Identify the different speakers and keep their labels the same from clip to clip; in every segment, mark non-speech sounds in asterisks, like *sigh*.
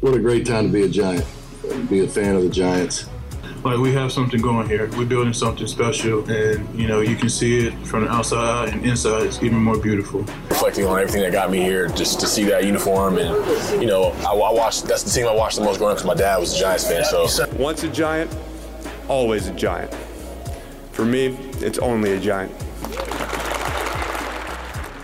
Speaker 1: What a great time to be a Giant, be a fan of the Giants.
Speaker 2: Like we have something going here. We're building something special, and you know you can see it from the outside and inside. It's even more beautiful.
Speaker 3: Reflecting on everything that got me here, just to see that uniform, and you know, I, I watched. That's the team I watched the most growing up because my dad was a Giants fan. So
Speaker 4: once a Giant, always a Giant. For me, it's only a Giant.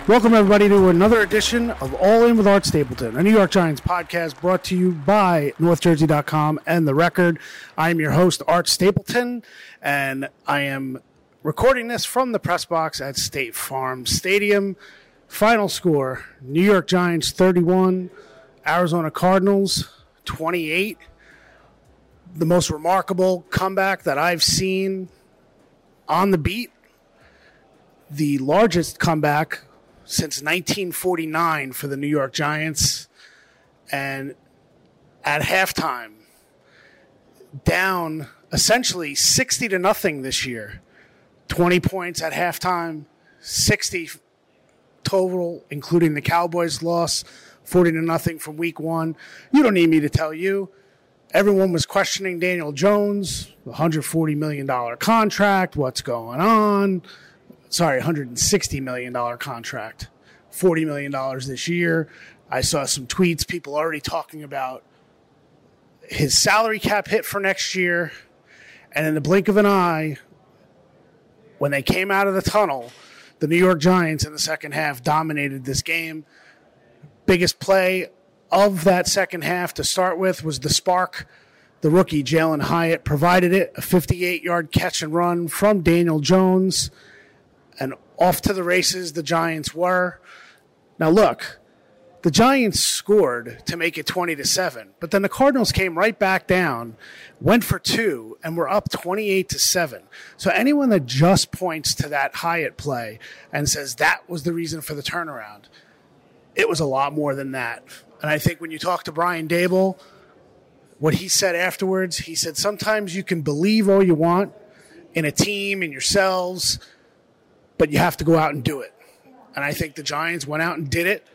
Speaker 5: Welcome, everybody, to another edition of All In with Art Stapleton, a New York Giants podcast brought to you by NorthJersey.com and The Record. I am your host, Art Stapleton, and I am recording this from the press box at State Farm Stadium. Final score New York Giants 31, Arizona Cardinals 28. The most remarkable comeback that I've seen on the beat. The largest comeback since 1949 for the New York Giants. And at halftime, down essentially 60 to nothing this year. 20 points at halftime, 60 total, including the Cowboys' loss, 40 to nothing from week one. You don't need me to tell you. Everyone was questioning Daniel Jones, $140 million contract, what's going on sorry, $160 million contract, $40 million this year. I saw some tweets, people already talking about his salary cap hit for next year. And in the blink of an eye, when they came out of the tunnel, the New York Giants in the second half dominated this game. Biggest play of that second half to start with was the spark. The rookie Jalin Hyatt provided it, a 58 yard catch and run from Daniel Jones and off to the races the Giants were. Now look, the Giants scored to make it 20 to 7, but then the Cardinals came right back down, went for two, and were up 28 to 7. So anyone that just points to that Hyatt play and says that was the reason for the turnaround, it was a lot more than that. And I think when you talk to Brian Daboll, what he said afterwards, he said sometimes you can believe all you want in a team, in yourselves, but you have to go out and do it. And I think the Giants went out and did it.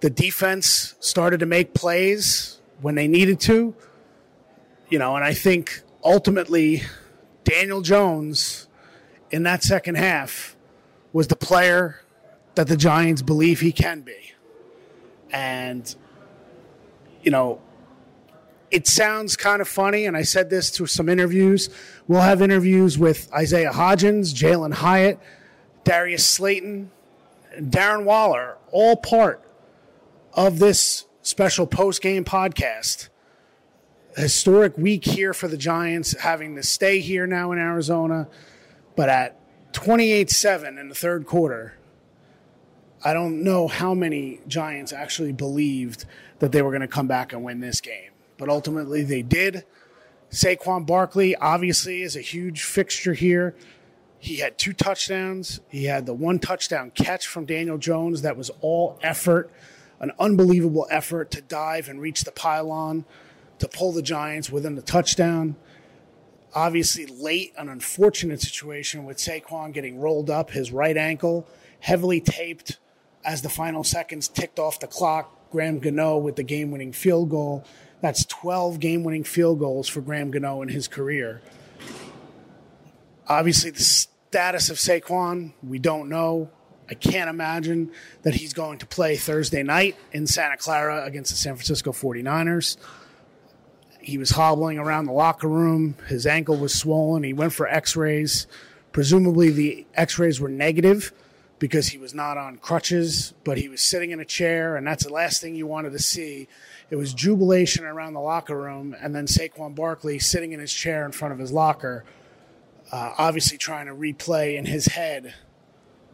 Speaker 5: The defense started to make plays when they needed to. You know, and I think ultimately Daniel Jones in that second half was the player that the Giants believe he can be. And, you know, it sounds kind of funny, and I said this to some interviews. We'll have interviews with Isaiah Hodgins, Jalin Hyatt, Darius Slayton, Darren Waller, all part of this special post game podcast. Historic week here for the Giants, having to stay here now in Arizona. But at 28 7 in the third quarter, I don't know how many Giants actually believed that they were going to come back and win this game. But ultimately, they did. Saquon Barkley obviously is a huge fixture here. He had two touchdowns. He had the one touchdown catch from Daniel Jones that was all effort, an unbelievable effort to dive and reach the pylon to pull the Giants within the touchdown. Obviously, late, an unfortunate situation with Saquon getting rolled up, his right ankle heavily taped as the final seconds ticked off the clock. Graham Gano with the game winning field goal. That's 12 game winning field goals for Graham Gano in his career. Obviously, the status of Saquon, we don't know. I can't imagine that he's going to play Thursday night in Santa Clara against the San Francisco 49ers. He was hobbling around the locker room. His ankle was swollen. He went for x rays. Presumably, the x rays were negative because he was not on crutches, but he was sitting in a chair, and that's the last thing you wanted to see. It was jubilation around the locker room, and then Saquon Barkley sitting in his chair in front of his locker uh, obviously trying to replay in his head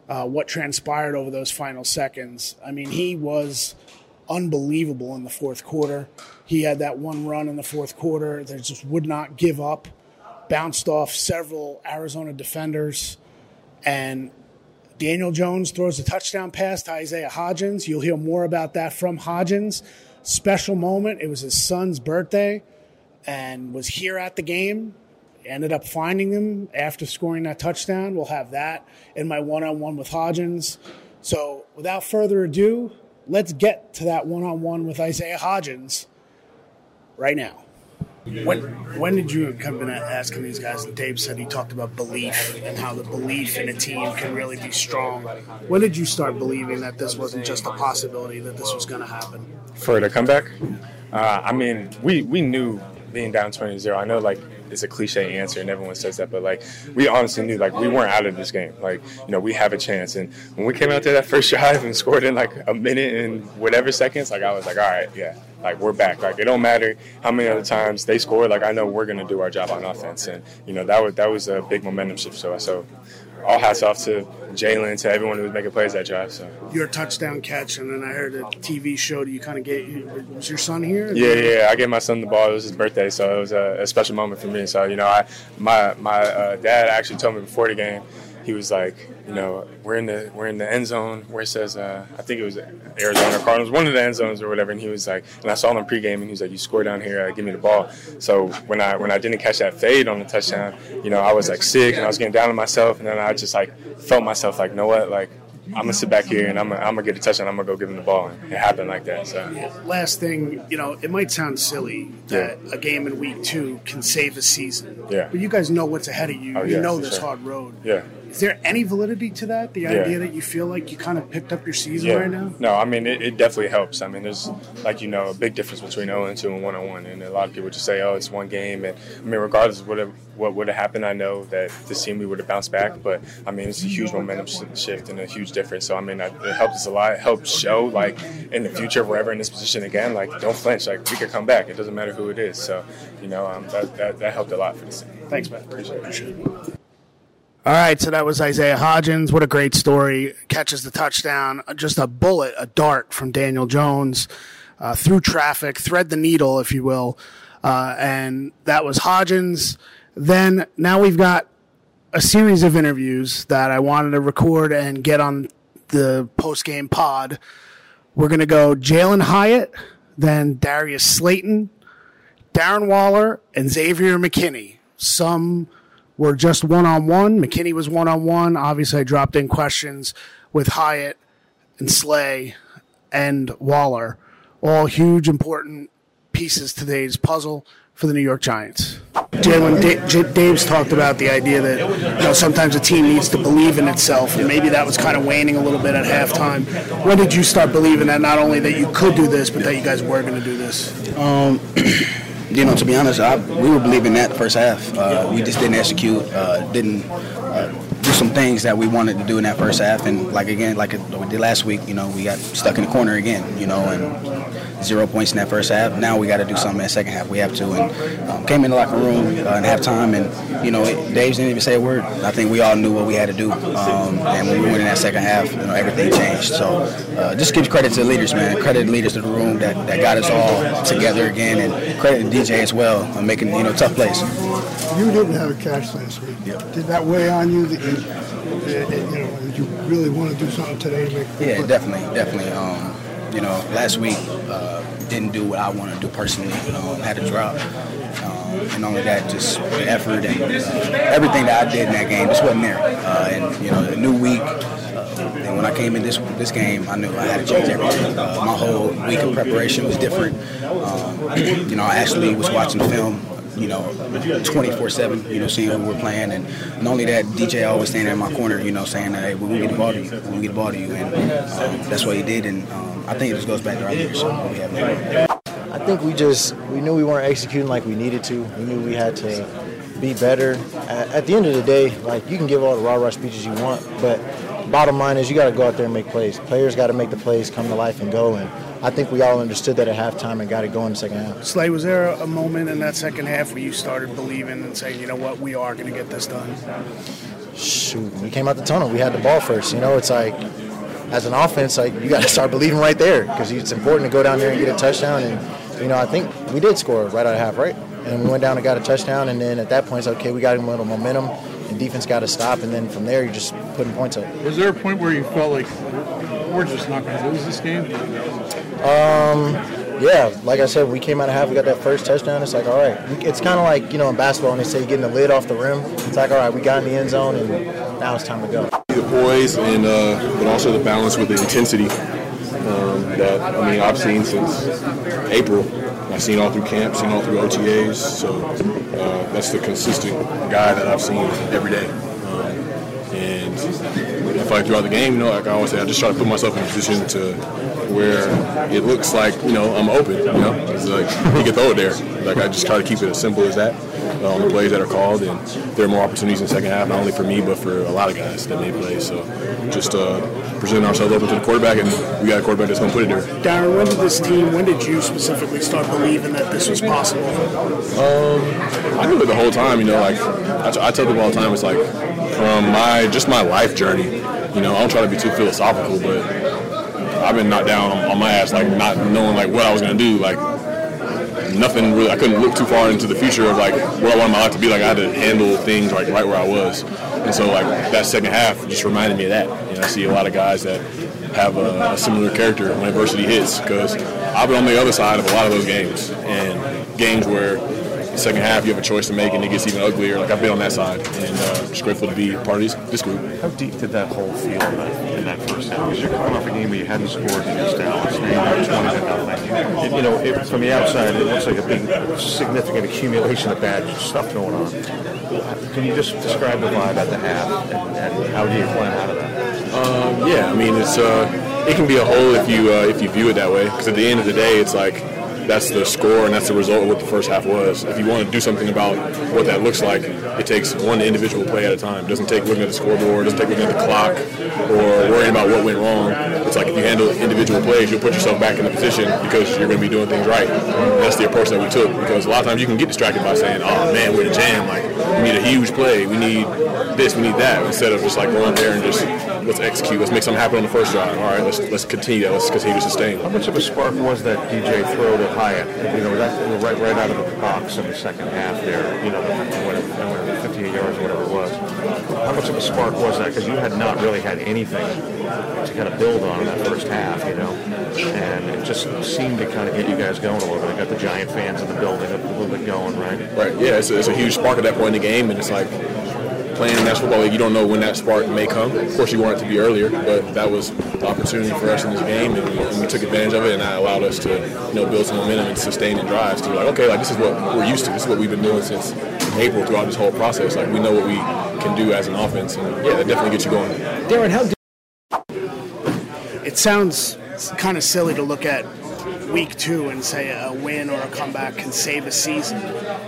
Speaker 5: uh, what transpired over those final seconds. I mean, he was unbelievable in the fourth quarter. He had that one run in the fourth quarter that just would not give up, bounced off several Arizona defenders, and Daniel Jones throws a touchdown pass to Isaiah Hodgins. You'll hear more about that from Hodgins. Special moment. It was his son's birthday and was here at the game. Ended up finding him after scoring that touchdown. We'll have that in my one on one with Hodgins. So without further ado, let's get to that one on one with Isaiah Hodgins right now. When, when did you come in asking these guys? And Dave said he talked about belief and how the belief in a team can really be strong. When did you start believing that this wasn't just a possibility, that this was going to happen?
Speaker 6: For the comeback? Uh, I mean, we, we knew being down 20 0. I know, like, it's a cliche answer and everyone says that, but like we honestly knew like we weren't out of this game. Like you know we have a chance. And when we came out there that first *laughs* drive and scored in like a minute and whatever seconds, like I was like, all right, yeah, like we're back. Like it don't matter how many other times they score. Like I know we're gonna do our job on offense. And you know that was that was a big momentum shift. So so all hats off to Jalin, to everyone who was making plays that drive. So
Speaker 5: your touchdown catch, and then I heard a TV show that you kind of get. Was your son here?
Speaker 6: Yeah, yeah. I gave my son the ball. It was his birthday, so it was a, a special moment for me. So you know, I my my uh, dad actually told me before the game he was like, you know, we're in the we're in the end zone where it says, uh, I think it was Arizona Cardinals, one of the end zones or whatever. And he was like, and I saw him pregame, and he was like, you score down here, uh, give me the ball. So when I when I didn't catch that fade on the touchdown, you know, I was like sick and I was getting down on myself, and then I just like felt myself like, you know what, like I'm gonna sit back here and I'm gonna, I'm gonna get a touchdown. I'm gonna go give him the ball. And it happened like that. So
Speaker 5: last thing, you know, it might sound silly that yeah. a game in week two can save a season.
Speaker 6: Yeah.
Speaker 5: But you guys know what's ahead of you.
Speaker 6: Oh,
Speaker 5: you
Speaker 6: yeah,
Speaker 5: know this
Speaker 6: sure.
Speaker 5: hard road.
Speaker 6: Yeah.
Speaker 5: Is there any validity to that? The idea yeah. that you feel like you kind of picked up your season right now?
Speaker 6: No, I mean it, it, definitely helps. I mean, there's like you know a big difference between 0 and 2 and 1 on 1, and a lot of people just say, "Oh, it's one game." And I mean, regardless of what what would have happened, I know that this team we would have bounced back. But I mean, it's a huge momentum shift and a huge difference. So I mean, it helps us a lot. It helps show like in the future, if we're ever in this position again, like don't flinch. Like we could come back. It doesn't matter who it is. So you know, um, that, that, that helped a lot for the team.
Speaker 5: Thanks, man. Appreciate it. Appreciate it. All right, so that was Isaiah Hodgins. What a great story. Catches the touchdown. Just a bullet, a dart from Daniel Jones uh, through traffic, thread the needle, if you will. Uh, and that was Hodgins. Then now we've got a series of interviews that I wanted to record and get on the post game pod. We're going to go Jalin Hyatt, then Darius Slayton, Darren Waller, and Xavier McKinney. Some were just one on one. McKinney was one on one. Obviously, I dropped in questions with Hyatt and Slay and Waller, all huge, important pieces today's puzzle for the New York Giants. Jalin, Dave's talked about the idea that you know sometimes a team needs to believe in itself, and maybe that was kind of waning a little bit at halftime. When did you start believing that not only that you could do this, but that you guys were going to do this?
Speaker 7: Um, *clears throat* you know, to be honest, I, we were believing that first half. Uh, we just didn't execute, uh, didn't uh, do some things that we wanted to do in that first half. And like again, like we did last week, you know, we got stuck in the corner again, you know, and zero points in that first half. Now we got to do something in the second half. We have to. And um, came in the locker room uh, in halftime, and you know, Dave didn't even say a word. I think we all knew what we had to do. Um, and when we went in that second half, you know, everything changed. So uh, just give credit to the leaders, man. Credit the leaders of the room that, that got us all together again, and credit to DJ as well on making you know tough plays.
Speaker 8: You didn't have a catch last week. Yep. Did that weigh on you? That you, you know, did you really want to do something today to make?
Speaker 7: Yeah, definitely, definitely. Um, you know, last week uh, didn't do what I wanted to do personally. Had a drop. Um, and only that, just the effort and uh, everything that I did in that game just wasn't there. Uh, and you know, a new week. Uh, and when I came in this this game, I knew I had to change everything. Uh, my whole week of preparation was different. Um, you know, I actually was watching film you know, 24-7, you know, seeing who we're playing. And not only that, DJ always standing in my corner, you know, saying, hey, we're going to get the ball to you. We're going to get the ball to you. And um, that's what he did. And um, I think it just goes back to our leadership. We have
Speaker 9: I think we just, we knew we weren't executing like we needed to. We knew we had to be better. At, at the end of the day, like, you can give all the rah-rah speeches you want, but bottom line is you got to go out there and make plays. Players got to make the plays come to life and go. And I think we all understood that at halftime and got it going the second half.
Speaker 5: Slay, was there a moment in that second half where you started believing and saying, you know what, we are going to get this done?
Speaker 9: Shoot, we came out the tunnel. We had the ball first. You know, it's like as an offense, like you got to *laughs* start believing right there because it's important to go down there and get a touchdown. And you know, I think we did score right out of half, right? And we went down and got a touchdown. And then at that point, it's okay. We got a little momentum, and defense got to stop. And then from there, you're just putting points up.
Speaker 10: Was there a point where you felt like we're just not going to lose this game?
Speaker 9: Um, yeah, like I said, we came out of half, we got that first touchdown. It's like, all right, it's kind of like you know in basketball when they say getting the lid off the rim. It's like, all right, we got in the end zone, and now it's time to go.
Speaker 11: The poise and uh, but also the balance with the intensity um, that I mean I've seen since April. Seen all through camp, seen all through OTAs. So uh, that's the consistent guy that I've seen every day. Um, and I feel like throughout the game, you know, like I always say, I just try to put myself in a position to where it looks like you know I'm open. You know, it's like he can throw it there. Like I just try to keep it as simple as that uh, on the plays that are called, and there are more opportunities in the second half, not only for me but for a lot of guys that made play. So just uh, presenting ourselves open to the quarterback, and we got a quarterback that's going to put it there.
Speaker 5: Darren, when did this team, when did you specifically start believing that this was possible?
Speaker 11: Um, I knew it the whole time. You know, like I, t- I tell people all the time, it's like from my just my life journey. You know, I don't try to be too philosophical, but I've been knocked down on, on my ass, like not knowing like what I was gonna do, like nothing really. I couldn't look too far into the future of like where I wanted my life to be. Like I had to handle things like right where I was, and so like that second half just reminded me of that. You know, I see a lot of guys that have a, a similar character when adversity hits because I've been on the other side of a lot of those games and games where second half you have a choice to make and it gets even uglier. Like I've been on that side and uh, just grateful to be part of this, this group.
Speaker 12: How deep did that hole feel in that, in that first half? Because you're coming off a game where you hadn't scored against Dallas, and you're 20 to nothing. You know, it, from the outside, it looks like a big, significant accumulation of bad stuff going on. Can you just describe the vibe at the half, and, and how do you climb out of that?
Speaker 11: Um, yeah, I mean it's uh, it can be a hole if you uh, if you view it that way. Because at the end of the day, it's like that's the score and that's the result of what the first half was. If you want to do something about what that looks like, it takes one individual play at a time. It doesn't take looking at the scoreboard, it doesn't take looking at the clock or worrying about what went wrong. It's like if you handle individual plays, you'll put yourself back in the position because you're going to be doing things right. And that's the approach that we took because a lot of times you can get distracted by saying, oh man, we're in a jam. Like, we need a huge play. We need this, we need that. Instead of just like going there and just let's execute, let's make something happen on the first drive. All right, let's let's continue that. Let's continue to sustain.
Speaker 12: How much of a spark was that DJ throw to Hyatt? You know, that right right out of the box in the second half there. You know, whatever, 58 yards or whatever it was. How much of a spark was that? Because you had not really had anything to kind of build on in that first half. You know, and it just seemed to kind of get you guys going a little bit. It got the Giant fans in the building a little bit going, right?
Speaker 11: Right. Yeah, it's a, it's a huge spark at that point in the game, and it's like playing National Football League, you don't know when that spark may come. Of course, you want it to be earlier, but that was the opportunity for us in this game, and we, and we took advantage of it, and that allowed us to, you know, build some momentum and sustain and drives. To like, okay, like this is what we're used to. This is what we've been doing since April throughout this whole process. Like we know what we can do as an offense, and yeah, that definitely gets you going.
Speaker 5: Darren, how? It sounds kind of silly to look at week two and say a win or a comeback can save a season.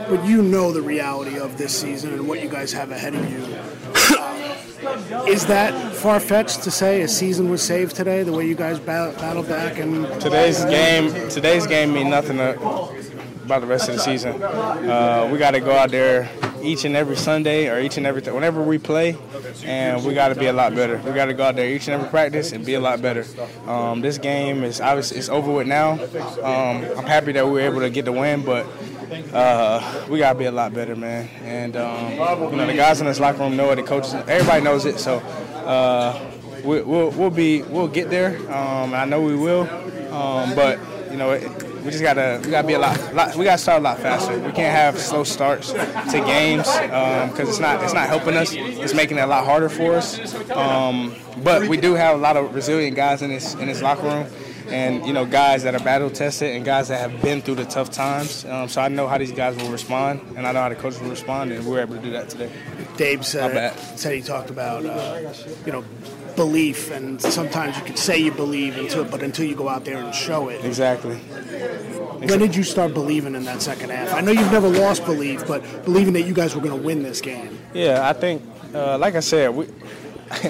Speaker 5: But you know the reality of this season and what you guys have ahead of you. Uh, is that far fetched to say a season was saved today? The way you guys battle, battled back and
Speaker 13: today's game. Today's game mean nothing about the rest of the season. Uh, we got to go out there each and every Sunday or each and every th- whenever we play, and we got to be a lot better. We got to go out there each and every practice and be a lot better. Um, this game is obviously it's over with now. Um, I'm happy that we were able to get the win, but uh, we gotta be a lot better, man. And um, you know the guys in this locker room know it. The coaches, everybody knows it. So uh, we, will we'll be we'll get there. Um, I know we will. Um, but you know. It, we just gotta we gotta be a lot, lot, we gotta start a lot faster. We can't have slow starts to games because um, it's not it's not helping us. It's making it a lot harder for us. Um, but we do have a lot of resilient guys in this in this locker room. And you know, guys that are battle tested and guys that have been through the tough times. Um, so I know how these guys will respond, and I know how the coaches will respond, and we are able to do that today.
Speaker 5: Dave said, said he talked about, uh, you know, belief, and sometimes you can say you believe into it, but until you go out there and show it.
Speaker 13: Exactly.
Speaker 5: When did you start believing in that second half? I know you've never lost belief, but believing that you guys were going to win this game.
Speaker 13: Yeah, I think, uh, like I said, we. *laughs*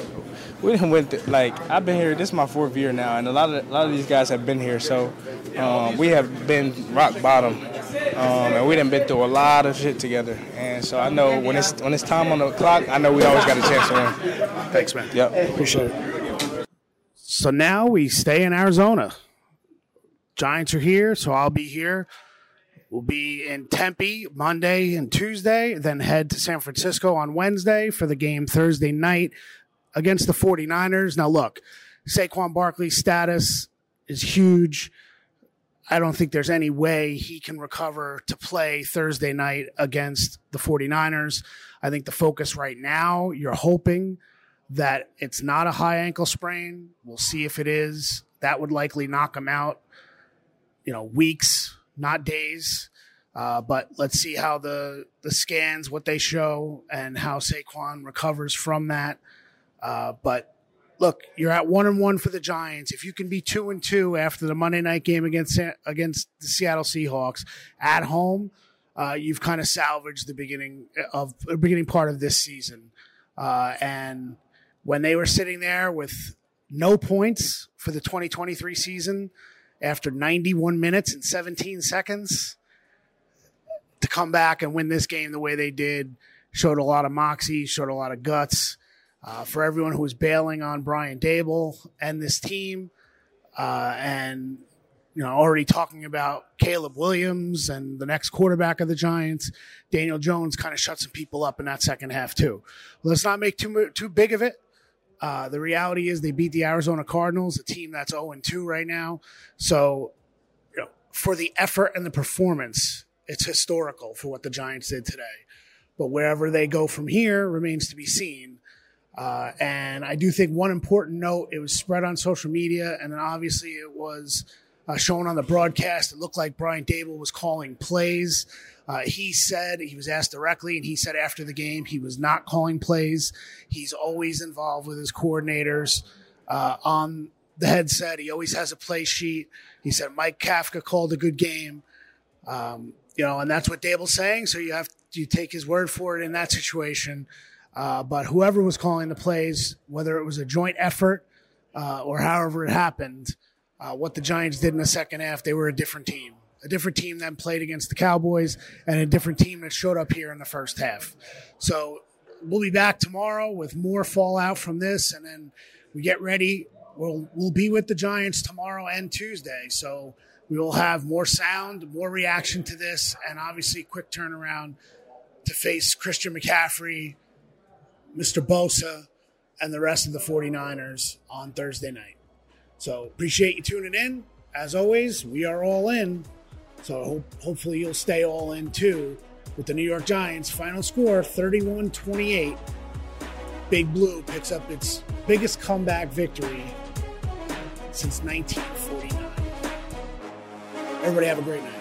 Speaker 13: we didn't win th- like I've been here. This is my fourth year now, and a lot of a lot of these guys have been here. So um, we have been rock bottom, um, and we done been through a lot of shit together. And so I know when it's when it's time on the clock, I know we always got a chance to win.
Speaker 5: Thanks, man.
Speaker 13: Yep,
Speaker 5: appreciate it. So now we stay in Arizona. Giants are here, so I'll be here. We'll be in Tempe Monday and Tuesday, then head to San Francisco on Wednesday for the game Thursday night against the 49ers. Now, look, Saquon Barkley's status is huge. I don't think there's any way he can recover to play Thursday night against the 49ers. I think the focus right now, you're hoping that it's not a high ankle sprain. We'll see if it is. That would likely knock him out, you know, weeks, not days. Uh, but let's see how the the scans, what they show, and how Saquon recovers from that. Uh, but look, you're at one and one for the Giants. If you can be two and two after the Monday night game against against the Seattle Seahawks at home, uh, you've kind of salvaged the beginning of the beginning part of this season. Uh, and when they were sitting there with no points for the 2023 season after 91 minutes and 17 seconds to come back and win this game the way they did showed a lot of moxie, showed a lot of guts. Uh, for everyone who was bailing on Brian Daboll and this team, uh, and you know already talking about Caleb Williams and the next quarterback of the Giants, Daniel Jones kind of shut some people up in that second half too. Let's not make too too big of it. Uh, the reality is they beat the Arizona Cardinals, a team that's 0 2 right now. So, you know, for the effort and the performance, it's historical for what the Giants did today. But wherever they go from here remains to be seen. Uh, and I do think one important note it was spread on social media, and then obviously it was uh, shown on the broadcast. It looked like Brian Daboll was calling plays. Uh, he said he was asked directly, and he said after the game he was not calling plays. He's always involved with his coordinators uh, on the headset. He always has a play sheet. He said Mike Kafka called a good game, um, you know, and that's what Daboll's saying. So you have you take his word for it in that situation. Uh, but whoever was calling the plays, whether it was a joint effort uh, or however it happened, uh, what the Giants did in the second half, they were a different team a different team that played against the Cowboys and a different team that showed up here in the first half. So we'll be back tomorrow with more fallout from this, and then we get ready. We'll we'll be with the Giants tomorrow and Tuesday. So we will have more sound, more reaction to this, and obviously quick turnaround to face Christian McCaffrey, Mr. Bosa, and the rest of the 49ers on Thursday night. So appreciate you tuning in. As always, we are all in. So hope, hopefully you'll stay all in too with the New York Giants. Final score 31 28. Big Blue picks up its biggest comeback victory since 1949. Everybody have a great night.